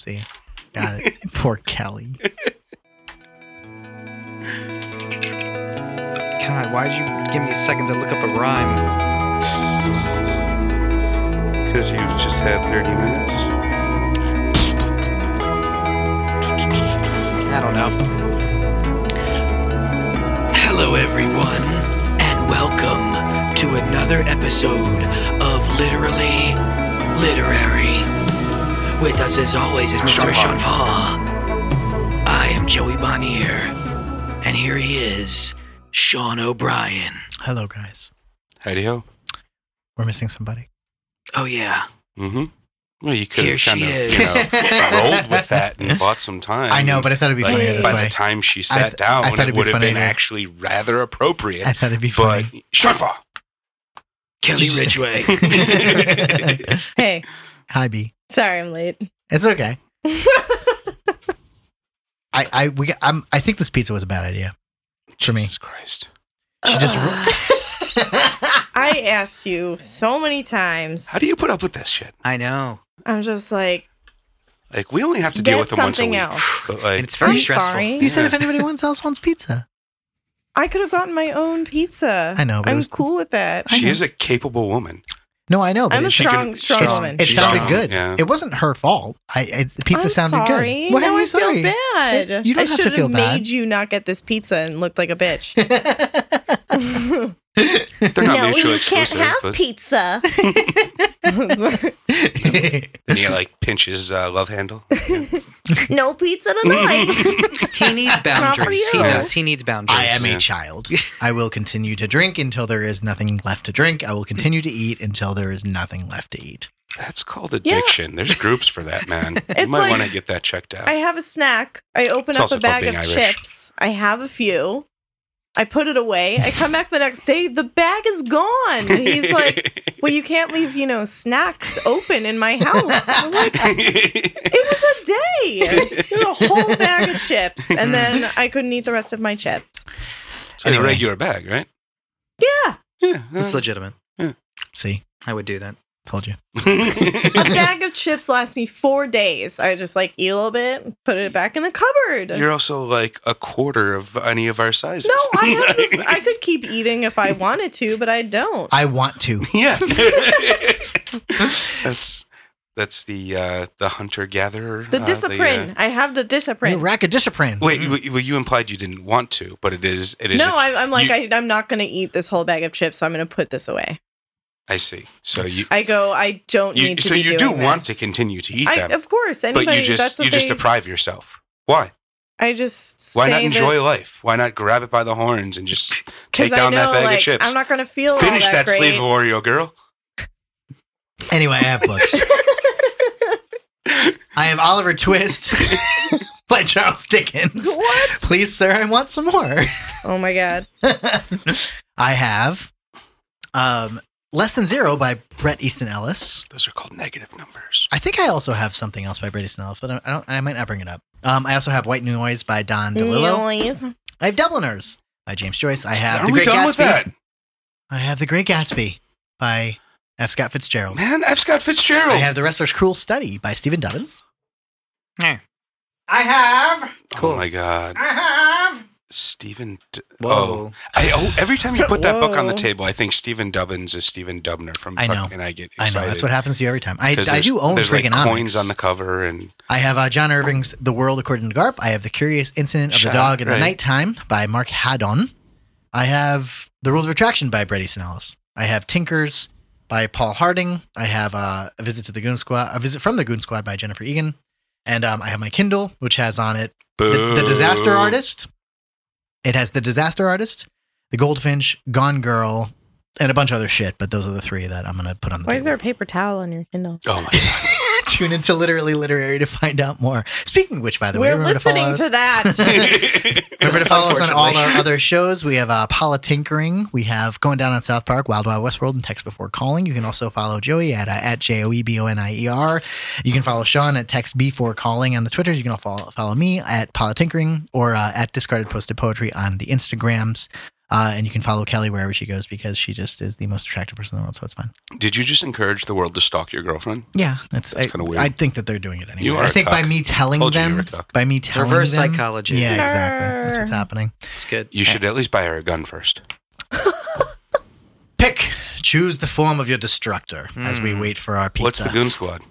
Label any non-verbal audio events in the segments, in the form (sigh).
See, got it. (laughs) Poor Kelly. God, why'd you give me a second to look up a rhyme? Because you've just had 30 minutes. I don't know. Hello, everyone, and welcome to another episode of Literally Literary. With us, as always, is Mr. Sean Chanfa. I am Joey Bonnier, and here he is, Sean O'Brien. Hello, guys. Howdy ho. We're missing somebody. Oh, yeah. Mm-hmm. Well, you could Here have she kind of, is. you know, rolled with that and (laughs) bought some time. I know, but I thought it'd be Like, funnier this by way. the time she I sat th- down, I thought it'd it be would have been funnier. actually rather appropriate. I thought it'd be but funny. Sharfa. Kelly Just- Ridgway. (laughs) (laughs) Hey, Hi, B. sorry I'm late. It's okay. (laughs) I I we I'm I think this pizza was a bad idea. For me. Jesus Christ. She just. (laughs) I asked you so many times. How do you put up with this shit? I know. I'm just like, Like, we only have to deal Get with them once a something week. else. (sighs) But, And like, it's very I'm stressful. sorry. you said Yeah. if anybody (laughs) wants else wants pizza. I could have gotten my own pizza. I know, but it I'm was- cool with that. I she know. is a capable woman. No, I know. But I'm a it, strong, can- strong Strong. woman. it She's sounded strong, good. yeah. It wasn't her fault. I, I the pizza I'm sounded sorry. good. Why now are you I sorry? feel bad. It's- you don't I have to should feel bad. made you not get this pizza and looked like a bitch. (laughs) (laughs) (laughs) They're not mutually exclusive. but pizza. (laughs) (laughs) then he like pinches uh, love handle. no pizza tonight. He needs boundaries. He does. He needs boundaries. I am Yeah. a child. I will continue to drink until there is nothing left to drink. I will continue to eat until there is nothing left to eat. That's called addiction. There's groups for that, man. you It's might like- want to get that checked out. I have a snack. I open It's up a bag of Irish. chips. I have a few. I put it away. I come back the next day. The bag is gone. He's like, "Well, you can't leave, you know, snacks open in my house." I was like, "It was a day. It was a whole bag of chips, and hmm. then I couldn't eat the rest of my chips." so in a regular bag, right? Yeah, Yeah. It's uh, legitimate. See, I would do that. Told you. (laughs) a bag of (laughs) chips lasts me four days. I just like eat a little bit, put it back in the cupboard. You're also like a quarter of any of our sizes. no, I have (laughs) this. I could keep eating if I wanted to, but I don't. I want to. yeah. that's that's the uh, the hunter gatherer. Uh, the discipline. Uh, I have the discipline. Rack of discipline. wait, mm. you- well, you implied you didn't want to, but it is. It is. no, I, I'm like, you- I, I'm not going to eat this whole bag of chips. So I'm going to put this away. I see. So you. I go, I don't you need to do. so be you do doing want to continue to eat I, them, of course, anybody. but you just that's you just they, deprive yourself. Why? I just Why not say enjoy life? Why not grab it by the horns and just (laughs) take because I down that bag like, of chips? I'm not going to feel Finish all that, that, great. sleeve of Oreo, girl. Anyway, I have books. (laughs) I have Oliver Twist (laughs) by Charles Dickens. what? Please, sir, I want some more. Oh my god! I have um, Less Than Zero by Bret Easton Ellis. Those are called negative numbers. I think I also have something else by Bret Easton Ellis, but I, I don't. I might not bring it up. Um, I also have White Noise by Don DeLillo. Noise. I have Dubliners by James Joyce. I have Are The we Great done Gatsby. with that? I have The Great Gatsby by F. Scott Fitzgerald. Man, F. Scott Fitzgerald. I have The Wrestler's Cruel Study by Stephen Dobyns. Eh. I have. Cool. Oh my God, I have. Stephen. D- Whoa. Oh, I oh every time you put that book on the table, I think Stephen Dobyns is Stephen Dubner from. I know. And I get Excited I know that's what happens to you every time. I, I do own There's like coins on the cover, and I have uh, John Irving's The World According to Garp. I have The Curious Incident of the Dog in the right. Nighttime by Mark Haddon. I have The Rules of Attraction by Easton Ellis. I have Tinkers by Paul Harding. I have uh, A Visit to the Goon Squad, A Visit from the Goon Squad by Jennifer Egan. And um, I have my Kindle, which has on it the, the Disaster Artist. It has The Disaster Artist, The Goldfinch, Gone Girl, and a bunch of other shit. But those are the three that I'm going to put on the Why is table. there a paper towel on your Kindle? Oh my God. Tune into Literally Literary to find out more. Speaking of which, by the way, We're remember to follow listening us. to that. (laughs) Remember to follow us on all our other shows. We have uh, Politinkering. We have Going Down on South Park, Wild Wild West World, and Text Before Calling. You can also follow Joey at uh, at J O E B O N I E R. You can follow Sean at Text Before Calling on the Twitters. You can also follow, follow me at Politinkering or uh, at Discarded Posted Poetry on the Instagrams. Uh, and you can follow Kelly wherever she goes because she just is the most attractive person in the world, so it's fine. Did you just encourage the world to stalk your girlfriend? Yeah, that's, That's I, kinda weird. I think that they're doing it anyway. You are I a think by cuck. me telling Told you you them, a cuck. by me telling them, Reverse them, psychology. Yeah, exactly. That's what's happening. It's good. You should at least buy her a gun first. (laughs) Pick, choose the form of your destructor as we Hmm. wait for our pizza. What's the Goon Squad?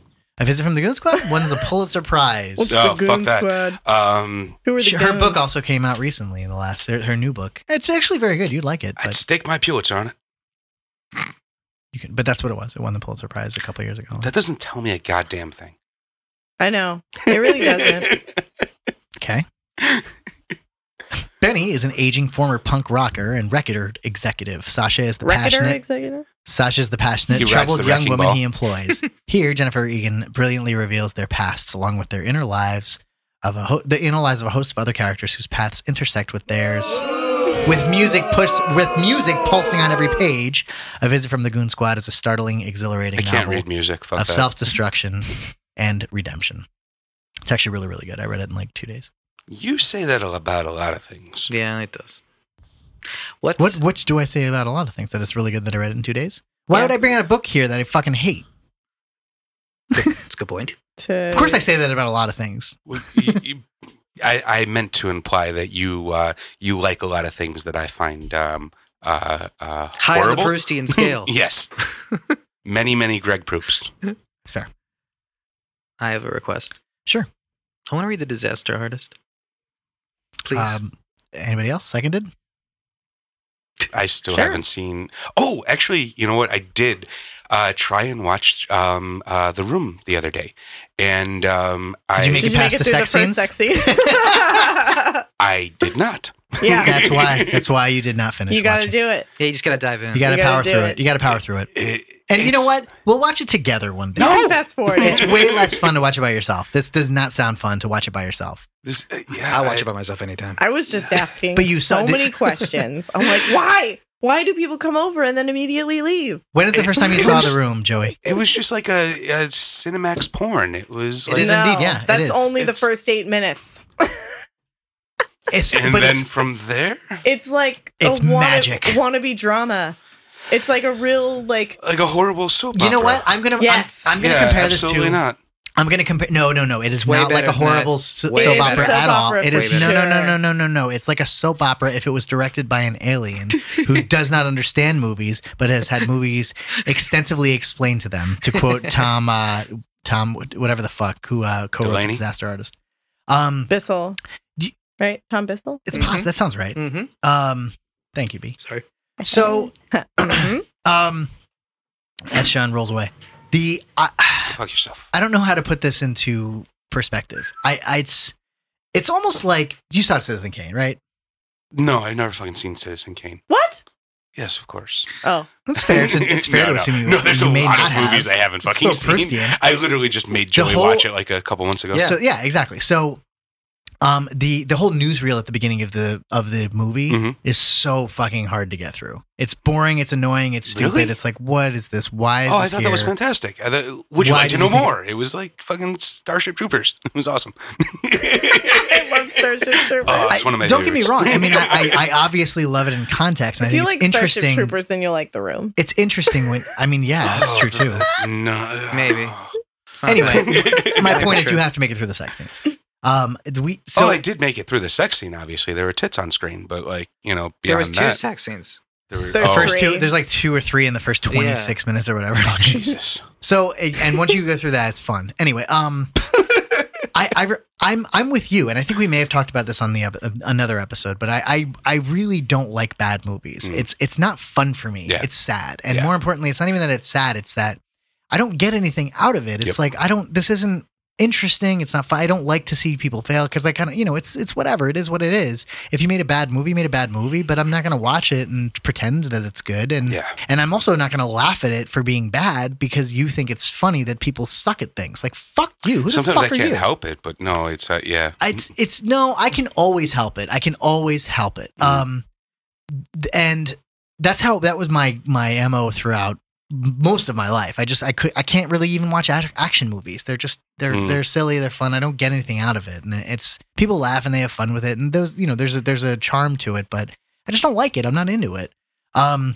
A visit from the Goon Squad. One's a Pulitzer Prize. What's Oh, the fuck Goon that. Um, Who are the She- her goons? book also came out recently in the last her, her new book. It's actually very good. You'd like it, I'd but stake my Pulitzer on it. you can. But that's what it was. It won the Pulitzer Prize a couple years ago. That doesn't tell me a goddamn thing. I know. It really doesn't. (laughs) Okay. (laughs) Benny is an aging former punk rocker and record executive. Sasha is the Reckoner passionate. executive? Sasha is the passionate, He rides troubled the young wrecking woman ball. he employs. (laughs) Here, Jennifer Egan brilliantly reveals their pasts along with their inner lives of a ho- the inner lives of a host of other characters whose paths intersect with theirs. With music push, with music pulsing on every page, a visit from the Goon Squad is a startling, exhilarating I can't novel read music. Fuck of that. self-destruction and redemption. It's actually really, really good. I read it in like two days. You say that about a lot of things. Yeah, it does. What's What which do I say about a lot of things that it's really good that I read it in two days? Why Yeah. would I bring out a book here that I fucking hate? It's a good point. (laughs) Of course, I say that about a lot of things. Well, you- you- I, I meant to imply that you uh, you like a lot of things that I find um, uh, uh, High horrible. on the Proustian scale. (laughs) yes, many many Greg Proops. It's fair. I have a request. Sure. I want to read The Disaster Artist. Please. Um, anybody else? Seconded. I still Sure. haven't seen. Oh, actually, you know what? I did uh, try and watch um, uh, The Room the other day, and um, Did I you make Did it you past make it the through the sex first scenes? sex scene? (laughs) I did not. Yeah. (laughs) That's why. That's why you did not finish. It. You got to do it. yeah, you just got to dive in. You got to power through it. it. You got to power through it. It- And you know what? We'll watch it together one day. You (laughs) can fast forward. It's way less fun to watch it by yourself. This does not sound fun to watch it by yourself. This, uh, yeah, I'll watch I- it by myself anytime. I was just asking But you so saw- many (laughs) questions. I'm like, why? Why do people come over and then immediately leave? When is the first time you saw the room, Joey? It was just like a, a Cinemax porn. It was like, is no, indeed, yeah, That's is. only the first eight minutes. It's and but then it's, from there, It's like It's a wanna- magic. wannabe drama. It's like a real like like a horrible soap opera. you know what? I'm gonna. I'm- Yes. I'm, gonna yeah, compare this to absolutely to. not. I'm gonna compare. No, no, no. It is way not like a better that. horrible so- soap opera Soap at all. opera It for is no, no, no, no, no, no, no. It's like a soap opera if it was directed by an alien who (laughs) does not understand movies, but has had movies extensively explained to them. To quote (laughs) Tom, uh, Tom, whatever the fuck, who uh, co-wrote Delaney? Disaster Artist. Um, Bissell. Do you- right? Tom Bissell? it's possible. That sounds right. Mm-hmm. Um, thank you, B. Sorry. So, (coughs) Mhm. um, as Sean rolls away, the I, Fuck yourself. I don't know how to put this into perspective. I, I it's it's almost like you saw Citizen Kane, right? No, I've never fucking seen Citizen Kane. what? Yes, of course. Oh, that's fair. To, it's (laughs) fair no, to no. assume you, No, there's you a may lot not of movies have. I haven't It's fucking so seen. Proustian. I literally just made Joey whole- watch it like a couple months ago. Yeah. So yeah, exactly. So, um, the the whole newsreel at the beginning of the of the movie Mhm. is so fucking hard to get through. It's boring. It's annoying. It's stupid. Really? It's like, what is this? Why is Oh, I this thought that was here? fantastic. I thought, would you Why like to did know you think more? It was like fucking Starship Troopers. (laughs) It was awesome. (laughs) I love Starship Troopers. Oh, I- That's one of my don't get me favorites. wrong. I mean, I, I, (laughs) I obviously love it in context, and I if you like it's Starship interesting. Troopers, then you'll like The Room. It's interesting when I mean, yeah, that's true too. No, Maybe. (sighs) It's not Anyway, bad. My point is, you have to make it through the sex scenes. Um, we so oh, I did make it through the sex scene. Obviously, there were tits on screen, but like you know, there was two that, sex scenes. there were There's the oh, first two, there's like two or three in the first 26 minutes or whatever. oh, Jesus. (laughs) So, and once you go through that, it's fun. Anyway, um, I, I, I'm, I'm with you, and I think we may have talked about this on the ep- another episode. But I, I, I really don't like bad movies. Mm. It's, it's not fun for me. Yeah. It's sad, and Yeah. more importantly, it's not even that it's sad. It's that I don't get anything out of it. It's Yep. like I don't. This isn't interesting. It's not fun. I don't like to see people fail because I kind of, you know, it's it's whatever. It is what it is. If you made a bad movie, you made a bad movie. But I'm not going to watch it and pretend that it's good. And Yeah. and I'm also not going to laugh at it for being bad because you think it's funny that people suck at things. Like fuck you. Who Sometimes I can't you? help it, but no, it's uh, yeah. It's it's no. I can always help it. I can always help it. Mhm. Um, and that's how that was my my mo throughout most of my life. I just I could I can't really even watch ac- action movies. They're just they're Mm. they're silly. They're fun. I don't get anything out of it. And it's people laugh and they have fun with it. And those you know there's a there's a charm to it, but. I just don't like it. I'm not into it. Um,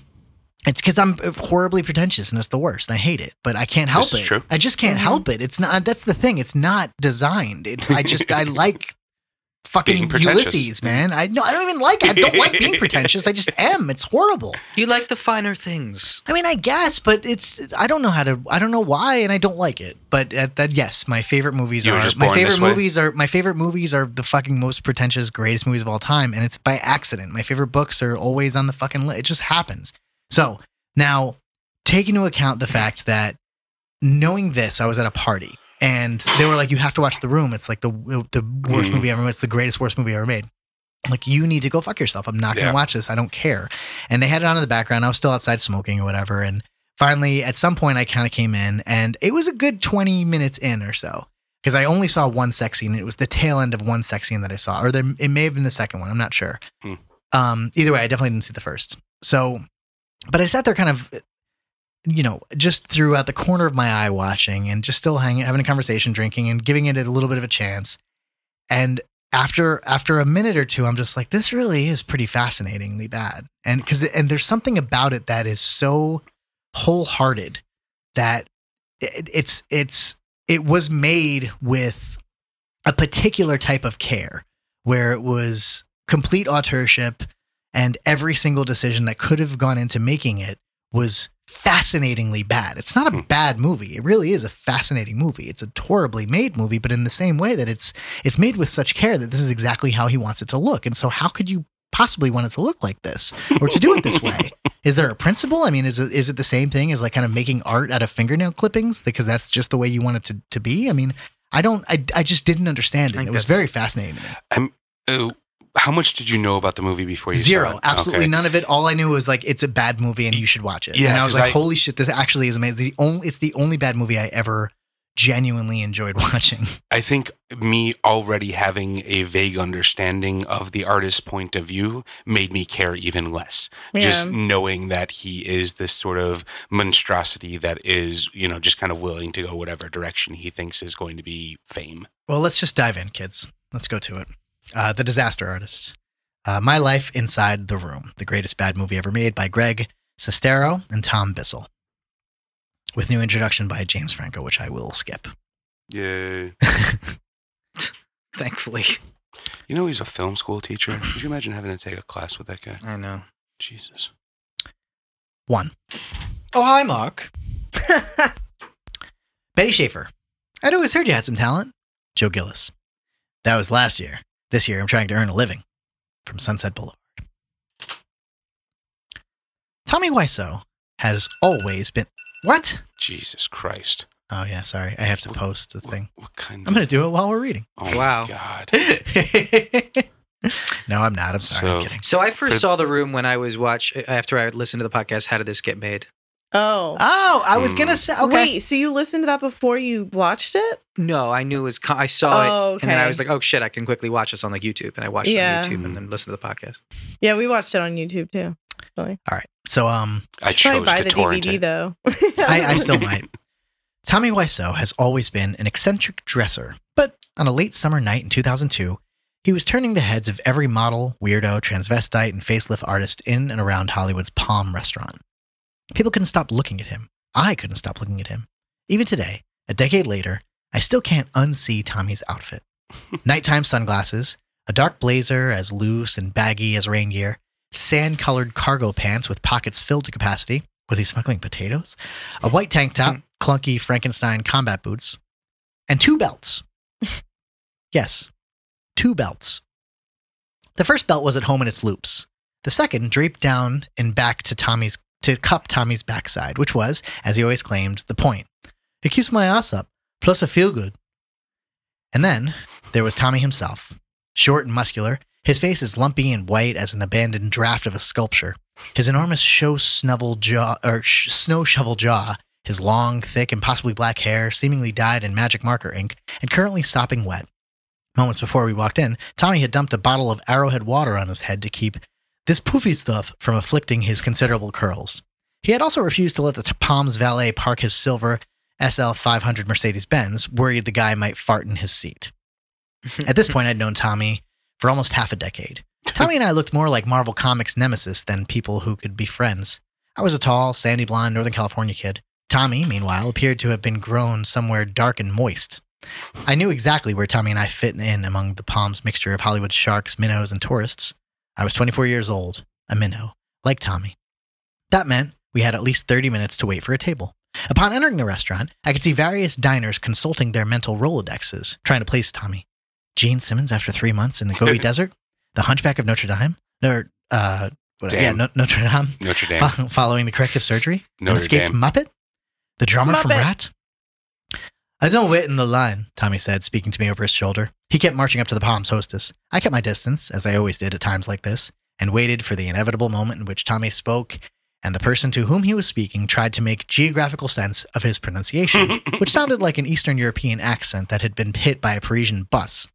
it's because I'm horribly pretentious and it's the worst. I hate it, but I can't help This is it. true. I just can't Mhm. help it. It's not. That's the thing. It's not designed. It's. I just. I (laughs) like fucking Ulysses, man. I no. I don't even like. it. I don't like being (laughs) pretentious. I just am. It's horrible. You like the finer things. I mean, I guess, but it's. I don't know how to. I don't know why, and I don't like it. But uh, that yes, my favorite movies You are. just My favorite this way? movies are. My favorite movies are the fucking most pretentious, greatest movies of all time, and it's by accident. My favorite books are always on the fucking list. It just happens. So now, take into account the fact that knowing this, I was at a party. And they were like, "You have to watch The Room. It's like the the worst Mhm. movie ever. made. It's the greatest worst movie ever made." I'm like, you need to go fuck yourself. I'm not going to watch this. I don't care. And they had it on in the background. I was still outside smoking or whatever. And finally, at some point, I kind of came in, and it was a good 20 minutes in or so because I only saw one sex scene. It was the tail end of one sex scene that I saw, or there, it may have been the second one. I'm not sure. Hmm. Um, either way, I definitely didn't see the first. So, but I sat there kind of, you know, just throughout the corner of my eye watching and just still hanging, having a conversation, drinking, and giving it a little bit of a chance. And after after a minute or two, I'm just like, this really is pretty fascinatingly bad. And because and there's something about it that is so wholehearted that it, it's it's it was made with a particular type of care where it was complete authorship and every single decision that could have gone into making it was fascinatingly bad. It's not a Hmm. bad movie. It really is a fascinating movie. It's a horribly made movie, but in the same way that it's it's made with such care that this is exactly how he wants it to look. And so how could you possibly want it to look like this or to do it this way? (laughs) Is there a principle? I mean, is it is it the same thing as like kind of making art out of fingernail clippings because that's just the way you want it to, to be? I mean, I don't I, I just didn't understand it. It was very fascinating to me. Uh, how much did you know about the movie before you saw Zero. Absolutely Okay. none of it. All I knew was like it's a bad movie and you should watch it. Yeah, and I was like, I- holy shit, this actually is amazing. The only it's the only bad movie I ever genuinely enjoyed (laughs) watching. I think me already having a vague understanding of the artist's point of view made me care even less. yeah. Just knowing that he is this sort of monstrosity that is, you know, just kind of willing to go whatever direction he thinks is going to be fame. Well, let's just dive in, kids. Let's go to it. Uh, the Disaster Artist. Uh, My Life Inside the Room, the greatest bad movie ever made by Greg Sestero and Tom Bissell. With new introduction by James Franco, which I will skip. (laughs) Yeah. Thankfully. You know, he's a film school teacher. Could you imagine having to take a class with that guy? I know. Jesus. One. Oh, hi, Mark. (laughs) Betty Schaefer. I'd always heard you had some talent. Joe Gillis. That was last year. This year, I'm trying to earn a living from Sunset Boulevard. Tommy Wiseau has always been. What? Jesus Christ. Oh, yeah, sorry. I have to post the thing. What kind I'm going to do it while we're reading. Oh Wow. God. (laughs) no, I'm not. I'm sorry. I'm So- kidding. So I first For- saw the room when I was watch after I listened to the podcast. How did this get made? Oh. Oh, I was Mm. going to say. Okay. Wait, so you listened to that before you watched it? No, I knew it was. co- I saw Oh, it, and then I was like, "Oh shit, I can quickly watch this on like YouTube." And I watched Yeah. it on YouTube and then listened to the podcast. Yeah, we watched it on YouTube too. Really. All right. So, um, I Probably chose buy to the torrent DVD it. though. (laughs) I, I still (laughs) might. Tommy Wiseau has always been an eccentric dresser, but on a late summer night in 2002, he was turning the heads of every model, weirdo, transvestite, and facelift artist in and around Hollywood's Palm restaurant. People couldn't stop looking at him. I couldn't stop looking at him. Even today, a decade later, I still can't unsee Tommy's outfit. (laughs) Nighttime sunglasses, a dark blazer as loose and baggy as rain gear, sand colored cargo pants with pockets filled to capacity. Was he smuggling potatoes? A white tank top, (laughs) clunky Frankenstein combat boots, and two belts. (laughs) yes, two belts. The first belt was at home in its loops. The second draped down and back to Tommy's to cup Tommy's backside, which was, as he always claimed, the point. It keeps my ass up, plus I feel good. And then there was Tommy himself, short and muscular, his face as lumpy and white as an abandoned draft of a sculpture. His enormous show snovel jaw or sh- snow shovel jaw, his long, thick, and possibly black hair, seemingly dyed in magic marker ink, and currently sopping wet. Moments before we walked in, Tommy had dumped a bottle of arrowhead water on his head to keep this poofy stuff from afflicting his considerable curls. He had also refused to let the Palms valet park his silver SL 500 Mercedes Benz, worried the guy might fart in his seat. (laughs) At this point, I'd known Tommy for almost half a decade. Tommy and I looked more like Marvel Comics nemesis than people who could be friends. I was a tall, sandy blonde Northern California kid. Tommy, meanwhile, appeared to have been grown somewhere dark and moist. I knew exactly where Tommy and I fit in among the Palm's mixture of Hollywood sharks, minnows, and tourists. I was 24 years old, a minnow, like Tommy. That meant we had at least 30 minutes to wait for a table. Upon entering the restaurant, I could see various diners consulting their mental Rolodexes, trying to place Tommy. Gene Simmons after three months in the Gobi (laughs) Desert, the Hunchback of Notre Dame, or, uh, whatever, yeah, no, Notre Dame, Notre Dame. fo- following the corrective surgery, an Notre escaped Dame. Muppet, the drummer from Ratt. I don't wait in the line, Tommy said, speaking to me over his shoulder. He kept marching up to the Palms hostess. I kept my distance, as I always did at times like this, and waited for the inevitable moment in which Tommy spoke, and the person to whom he was speaking tried to make geographical sense of his pronunciation, (laughs) which sounded like an Eastern European accent that had been hit by a Parisian bus.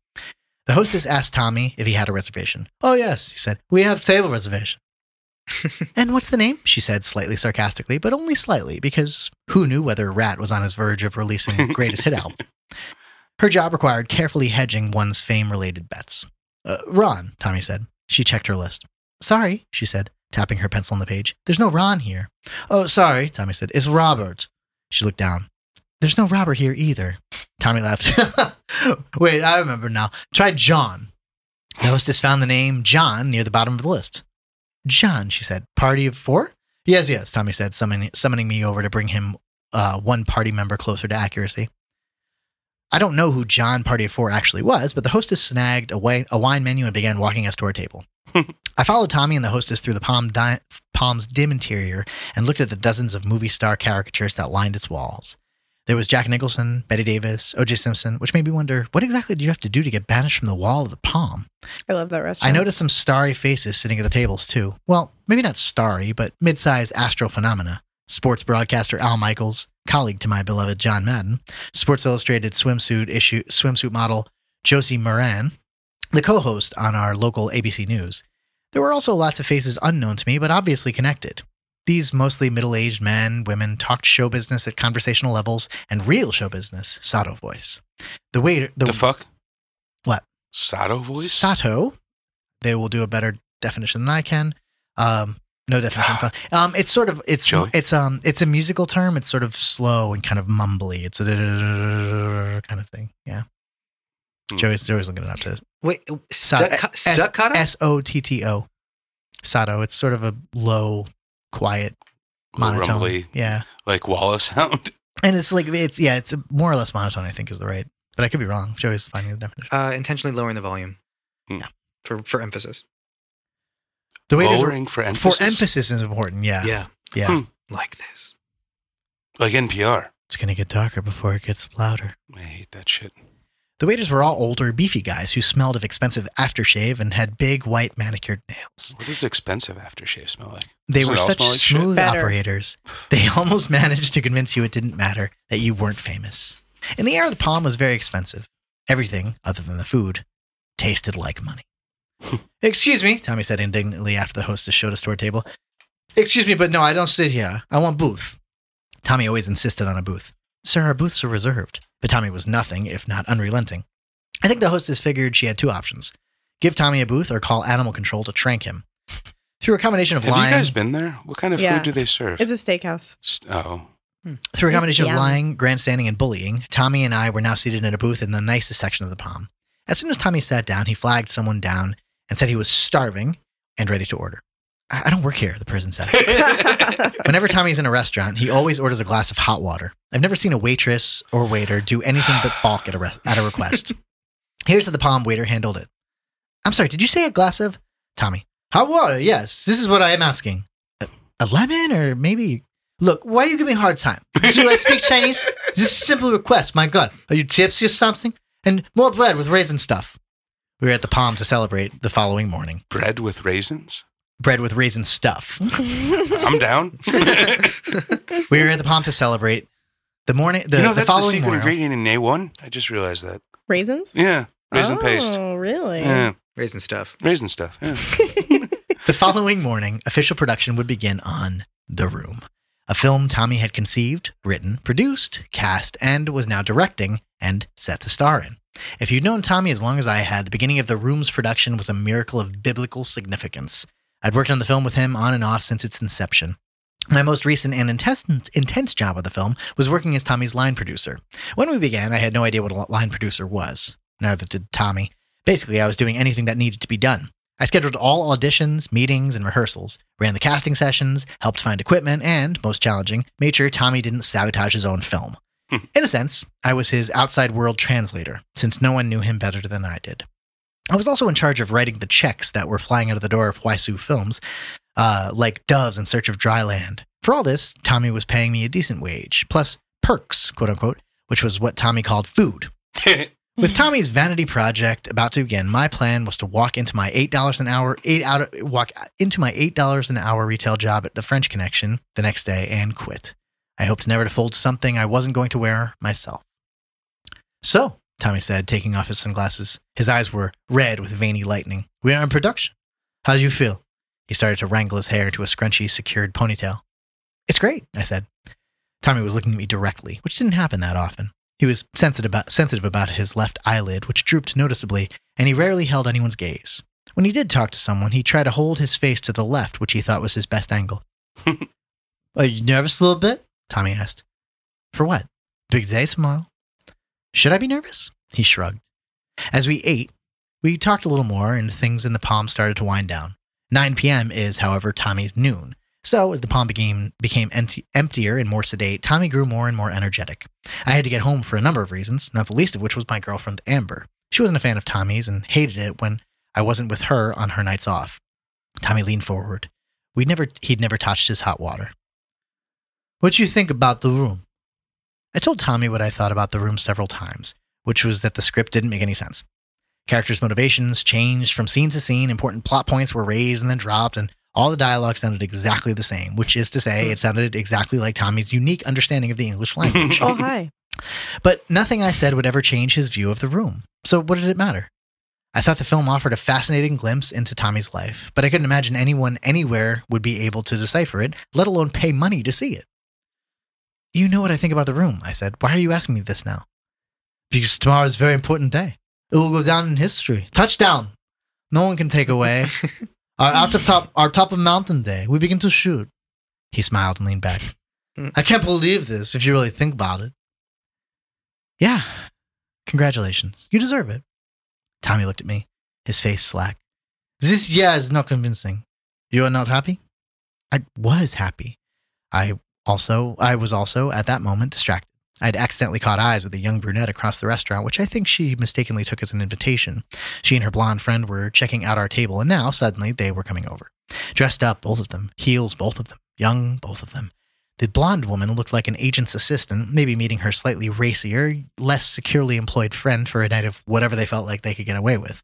The hostess asked Tommy if he had a reservation. Oh, yes, he said. We have table reservation. (laughs) and what's the name? She said slightly sarcastically, but only slightly, because who knew whether Ratt was on his verge of releasing Greatest Hit album? (laughs) Her job required carefully hedging one's fame related bets. Uh, Ron, Tommy said. She checked her list. Sorry, she said, tapping her pencil on the page. There's no Ron here. Oh, sorry, Tommy said. It's Robert. She looked down. There's no Robert here either. Tommy laughed. (laughs) Wait, I remember now. Try John. The hostess found the name John near the bottom of the list. John, she said. Party of four? Yes, yes, Tommy said, summoning, summoning me over to bring him uh, one party member closer to accuracy. I don't know who John Party of Four actually was, but the hostess snagged a, wi- a wine menu and began walking us to our table. (laughs) I followed Tommy and the hostess through the Palm di- Palm's dim interior and looked at the dozens of movie star caricatures that lined its walls. There was Jack Nicholson, Bette Davis, O.J. Simpson, which made me wonder what exactly did you have to do to get banished from the wall of the Palm? I love that restaurant. I noticed some starry faces sitting at the tables too. Well, maybe not starry, but mid-sized astral phenomena. Sports broadcaster Al Michaels, colleague to my beloved John Madden, Sports Illustrated swimsuit issue swimsuit model Josie Maran, the co-host on our local ABC News. There were also lots of faces unknown to me, but obviously connected. These mostly middle-aged men, women talked show business at conversational levels and real show business, Sato voice. The waiter, the, The fuck? What? Sato voice? Sato. They will do a better definition than I can. Um, no definition. fun. Um, it's sort of it's Joey? it's um it's a musical term. It's sort of slow and kind of mumbly. It's a kind of thing. Yeah. Hmm. Joey's Joey's looking it up to Wait, Sa- stuck, staccato? S O T T O. Sato. It's sort of a low, quiet, Little monotone. rumbly, Yeah, like Wallace (laughs) sound. and it's like it's yeah, it's more or less monotone. I think is the right, but I could be wrong. Joey's finding the definition. uh, intentionally lowering the volume. Hmm. For for emphasis. The waiters were- Lowering for emphasis. for emphasis is important. Yeah, Yeah. yeah. Hmm. Like this. Like NPR. It's gonna get darker before it gets louder. I hate that shit. The waiters were all older, beefy guys who smelled of expensive aftershave and had big, white, manicured nails. What does expensive aftershave smell like? They Doesn't were it all such like shit? smooth Better. operators. They (laughs) almost managed to convince you it didn't matter that you weren't famous. In the air, the palm was very expensive. Everything, other than the food, tasted like money. (laughs) Excuse me, Tommy said indignantly after the hostess showed us to our table. Excuse me, but no, I don't sit here. I want booth. Tommy always insisted on a booth. Sir, our booths are reserved. But Tommy was nothing, if not unrelenting. I think the hostess figured she had two options give Tommy a booth or call animal control to trank him. Through a combination of Have lying. you guys been there? What kind of Yeah. food do they serve? It's a steakhouse. S- oh, hmm. Through a combination of lying, grandstanding, and bullying, Tommy and I were now seated in a booth in the nicest section of the palm. As soon as Tommy sat down, he flagged someone down and said he was starving and ready to order. I I don't work here, the person said. (laughs) Whenever Tommy's in a restaurant, he always orders a glass of hot water. I've never seen a waitress or waiter do anything but balk at a, re- at a request. (laughs) Here's how the palm waiter handled it. I'm sorry, did you say a glass of Tommy? Hot water, yes. This is what I am asking. A, a lemon or maybe. Look, why are you giving me a hard time? Do I speak Chinese? This is a simple request. My God, are you tipsy or something? And more bread with raisin stuff. We were at the Palm to celebrate the following morning. bread with raisins? Bread with raisin stuff. (laughs) I'm down. (laughs) We were at the Palm to celebrate the morning. The, know, the that's the following secret morning. ingredient in A1. I just realized that. Raisins? Yeah, raisin oh, paste. Oh, really? Yeah, Raisin stuff. raisin stuff. Yeah. (laughs) The following morning, official production would begin on The Room. a film Tommy had conceived, written, produced, cast, and was now directing and set to star in. If you'd known Tommy as long as I had, the beginning of The Room's production was a miracle of biblical significance. I'd worked on the film with him on and off since its inception. My most recent and intense, intense job with the film was working as Tommy's line producer. When we began, I had no idea what a line producer was. Neither did Tommy. Basically, I was doing anything that needed to be done. I scheduled all auditions, meetings, and rehearsals, ran the casting sessions, helped find equipment, and, most challenging, made sure Tommy didn't sabotage his own film. Hmm. In a sense, I was his outside world translator, since no one knew him better than I did. I was also in charge of writing the checks that were flying out of the door of Wiseau Films, uh, like doves in search of dry land. For all this, Tommy was paying me a decent wage, plus perks, quote unquote, which was what Tommy called food. (laughs) With Tommy's vanity project about to begin, my plan was to walk into my eight dollars an hour eight out walk into my eight dollars an hour retail job at the French Connection the next day and quit. I hoped never to fold something I wasn't going to wear myself. So, Tommy said, taking off his sunglasses. His eyes were red with veiny lightning. We are in production. How do you feel? He started to wrangle his hair to a scrunchy, secured ponytail. It's great, I said. Tommy was looking at me directly, which didn't happen that often. He was sensitive about, sensitive about his left eyelid, which drooped noticeably, and he rarely held anyone's gaze. When he did talk to someone, he tried to hold his face to the left, which he thought was his best angle. (laughs) Are you nervous a little bit? Tommy asked. For what? Big day tomorrow. Should I be nervous? He shrugged. As we ate, we talked a little more, and things in the palm started to wind down. 9 p.m. is, however, Tommy's noon, so, as the palm became, became empty, emptier and more sedate, Tommy grew more and more energetic. I had to get home for a number of reasons, not the least of which was my girlfriend, Amber. She wasn't a fan of Tommy's and hated it when I wasn't with her on her nights off. Tommy leaned forward. We'd never, he'd never touched his hot water. What do you think about the room? I told Tommy what I thought about the room several times, which was that the script didn't make any sense. Characters' motivations changed from scene to scene, important plot points were raised and then dropped, and all the dialogue sounded exactly the same, which is to say, hmm. it sounded exactly like Tommy's unique understanding of the English (laughs) language. Oh, hi. But nothing I said would ever change his view of the room. So what did it matter? I thought the film offered a fascinating glimpse into Tommy's life, but I couldn't imagine anyone anywhere would be able to decipher it, let alone pay money to see it. You know what I think about the room, I said. Why are you asking me this now? Because tomorrow is a very important day. It will go down in history. Touchdown. No one can take away. (laughs) Our out of top, our top of mountain day. We begin to shoot. He smiled and leaned back. Hmm. I can't believe this. If you really think about it. Yeah. Congratulations. You deserve it. Tommy looked at me, his face slack. This yeah is not convincing. You are not happy? I was happy. I also I was also at that moment distracted. I'd accidentally caught eyes with a young brunette across the restaurant, which I think she mistakenly took as an invitation. She and her blonde friend were checking out our table, and now, suddenly, they were coming over. Dressed up, both of them. Heels, both of them. Young, both of them. The blonde woman looked like an agent's assistant, maybe meeting her slightly racier, less securely employed friend for a night of whatever they felt like they could get away with.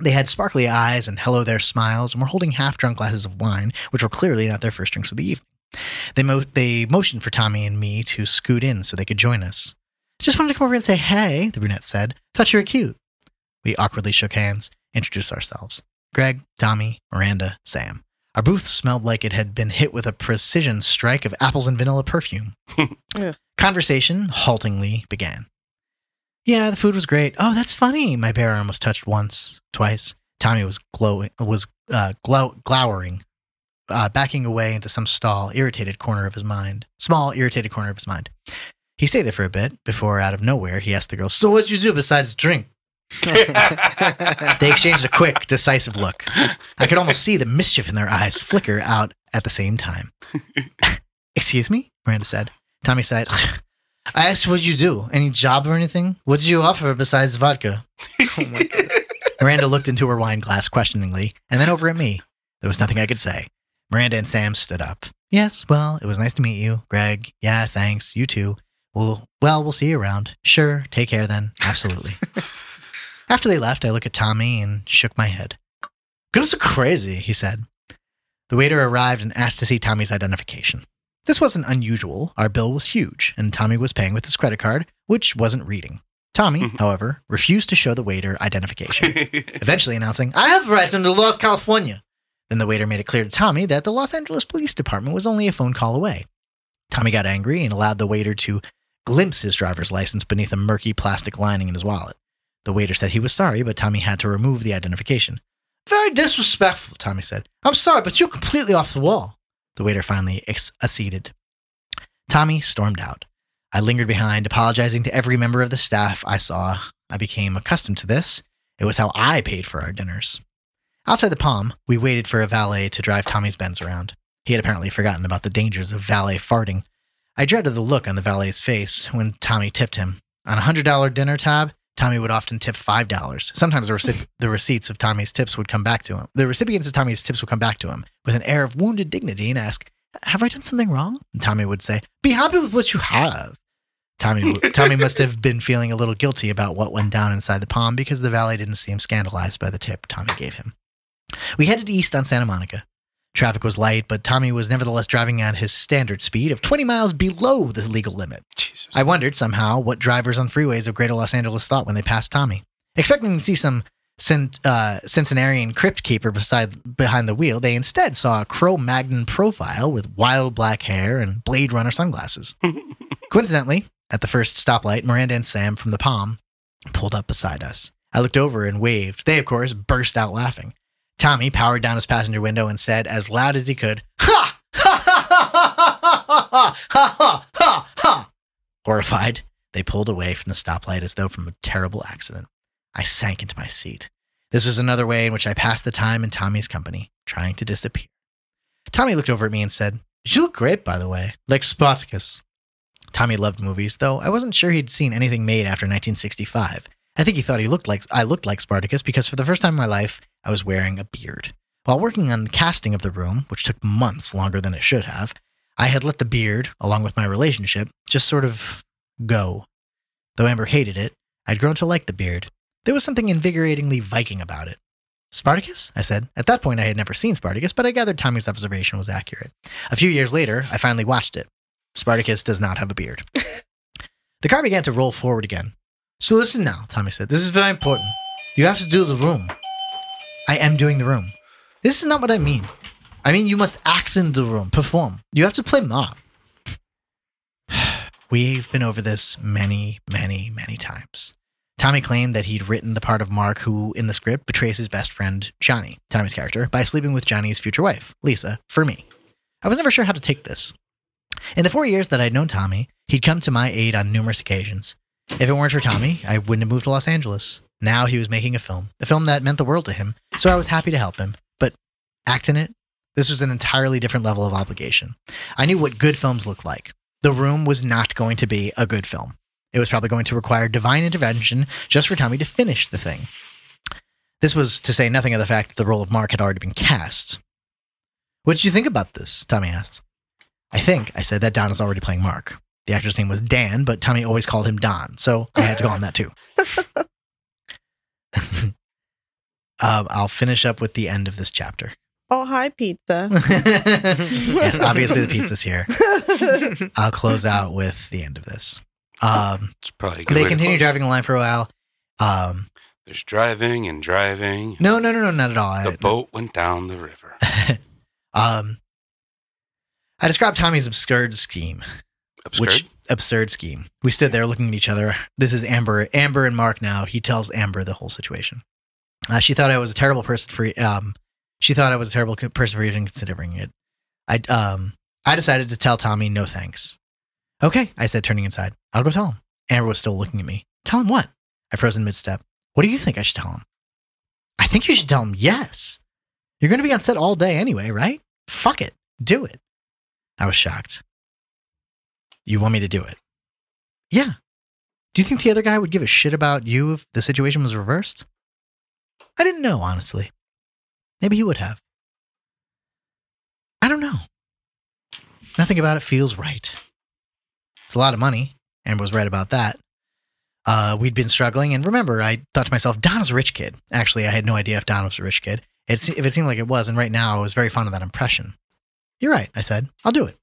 They had sparkly eyes and hello there smiles and were holding half drunk glasses of wine, which were clearly not their first drinks of the evening. They, mo- they motioned for Tommy and me to scoot in so they could join us. Just wanted to come over and say hey, the brunette said. Thought you were cute. We awkwardly shook hands, introduced ourselves. Greg, Tommy, Miranda, Sam. Our booth smelled like it had been hit with a precision strike of apples and vanilla perfume. (laughs) Conversation haltingly began. Yeah, the food was great. Oh, that's funny. My bare arm was touched once, twice. Tommy was glowing, was uh, glow, glowering, uh, backing away into some stall, irritated corner of his mind. Small, irritated corner of his mind. He stayed there for a bit before, out of nowhere, he asked the girl, "So what you do besides drink?" (laughs) They exchanged a quick, decisive look. I could almost see the mischief in their eyes flicker out at the same time. (laughs) Excuse me? Miranda said. Tommy sighed. I asked what you do. Any job or anything? What did you offer besides vodka? Oh my god. Miranda looked into her wine glass questioningly, and then over at me. There was nothing I could say. Miranda and Sam stood up. Yes, well, it was nice to meet you, Greg. Yeah, thanks. You too. Well, well, we'll see you around. Sure. Take care then. Absolutely. (laughs) After they left, I looked at Tommy and shook my head. Goodness crazy, he said. The waiter arrived and asked to see Tommy's identification. This wasn't unusual. Our bill was huge, and Tommy was paying with his credit card, which wasn't reading. Tommy, mm-hmm. however, refused to show the waiter identification, eventually announcing, I have rights under the law of California. Then the waiter made it clear to Tommy that the Los Angeles Police Department was only a phone call away. Tommy got angry and allowed the waiter to glimpse his driver's license beneath a murky plastic lining in his wallet. The waiter said he was sorry, but Tommy had to remove the identification. Very disrespectful, Tommy said. I'm sorry, but you're completely off the wall. The waiter finally acceded. Tommy stormed out. I lingered behind, apologizing to every member of the staff I saw. I became accustomed to this. It was how I paid for our dinners. Outside the Palm, we waited for a valet to drive Tommy's Benz around. He had apparently forgotten about the dangers of valet farting. I dreaded the look on the valet's face when Tommy tipped him. On a $100 dinner tab, Tommy would often tip $5. Sometimes the, the receipts of Tommy's tips would come back to him. The recipients of Tommy's tips would come back to him with an air of wounded dignity and ask, Have I done something wrong? And Tommy would say, Be happy with what you have. Tommy, Tommy must have been feeling a little guilty about what went down inside the palm because the valet didn't seem scandalized by the tip Tommy gave him. We headed east on Santa Monica. Traffic was light, but Tommy was nevertheless driving at his standard speed of 20 miles below the legal limit. Jesus. I wondered somehow what drivers on freeways of greater Los Angeles thought when they passed Tommy. Expecting to see some Cent, uh, Centenarian crypt keeper beside, behind the wheel, they instead saw a Cro Magnon profile with wild black hair and Blade Runner sunglasses. (laughs) Coincidentally, at the first stoplight, Miranda and Sam from the Palm pulled up beside us. I looked over and waved. They, of course, burst out laughing. Tommy powered down his passenger window and said as loud as he could, Ha! Ha ha ha ha ha ha ha! Ha! Horrified, they pulled away from the stoplight as though from a terrible accident. I sank into my seat. This was another way in which I passed the time in Tommy's company, trying to disappear. Tommy looked over at me and said, You look great, by the way, like Spartacus. Tommy loved movies, though I wasn't sure he'd seen anything made after 1965. I think he thought he looked like I looked like Spartacus because for the first time in my life, I was wearing a beard. While working on the casting of the room, which took months longer than it should have, I had let the beard, along with my relationship, just sort of go. Though Amber hated it, I'd grown to like the beard. There was something invigoratingly Viking about it. Spartacus? I said. At that point, I had never seen Spartacus, but I gathered Tommy's observation was accurate. A few years later, I finally watched it. Spartacus does not have a beard. the car began to roll forward again. So listen now, Tommy said. This is very important. You have to do the room. I am doing the room. This is not what I mean. I mean, you must act in the room, perform. You have to play Mark. (sighs) We've been over this many, many, many times. Tommy claimed that he'd written the part of Mark, who in the script betrays his best friend, Johnny, Tommy's character, by sleeping with Johnny's future wife, Lisa, for me. I was never sure how to take this. In the four years that I'd known Tommy, he'd come to my aid on numerous occasions. If it weren't for Tommy, I wouldn't have moved to Los Angeles. Now he was making a film, a film that meant the world to him, so I was happy to help him. But acting it? This was an entirely different level of obligation. I knew what good films looked like. The Room was not going to be a good film. It was probably going to require divine intervention just for Tommy to finish the thing. This was to say nothing of the fact that the role of Mark had already been cast. What did you think about this? Tommy asked. I think, I said, that Don is already playing Mark. The actor's name was Dan, but Tommy always called him Don, so I had to call him that too. (laughs) um, I'll finish up with the end of this chapter. Oh, hi, pizza. (laughs) yes, obviously the (laughs) pizza's here. I'll close out with the end of this. Um, It's probably a good they way to continue driving the line for a while. Um, There's driving and driving. no, no, no, no, not at all. The I- boat went down the river. (laughs) um, I described Tommy's absurd scheme. Absurd. Which absurd scheme? We stood there looking at each other. This is Amber, Amber and Mark now. He tells Amber the whole situation. Uh, she thought I was a terrible person for. Um, she thought I was a terrible person for even considering it. I um, I decided to tell Tommy no thanks. Okay, I said, turning inside. I'll go tell him. Amber was still looking at me. Tell him what? I froze in mid step. What do you think I should tell him? I think you should tell him yes. You're going to be on set all day anyway, right? Fuck it. Do it. I was shocked. You want me to do it? Yeah. Do you think the other guy would give a shit about you if the situation was reversed? I didn't know, honestly. Maybe he would have. I don't know. Nothing about it feels right. It's a lot of money, Amber was right about that. Uh, we'd been struggling, and remember, I thought to myself, Don's a rich kid. Actually, I had no idea if Don was a rich kid. It, if it seemed like it was, and right now I was very fond of that impression. You're right, I said. I'll do it.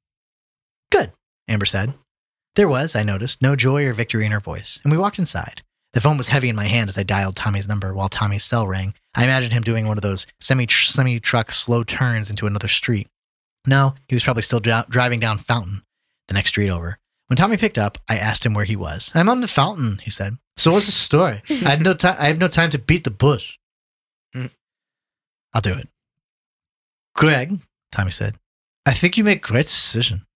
Good, Amber said. There was, I noticed, no joy or victory in her voice, and we walked inside. The phone was heavy in my hand as I dialed Tommy's number while Tommy's cell rang. I imagined him doing one of those semi semi truck slow turns into another street. No, he was probably still dri- driving down Fountain. the next street over. When Tommy picked up, I asked him where he was. I'm on the fountain, he said. So what's the story? (laughs) I had no time. I have no time to beat the bush. Hmm. I'll do it. Greg, Tommy said, I think you make great decision.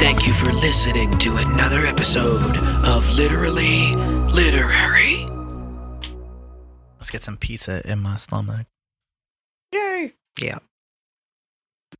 Thank you for listening to another episode of Literally Literary. Let's get some pizza in my stomach. Yay. Yeah.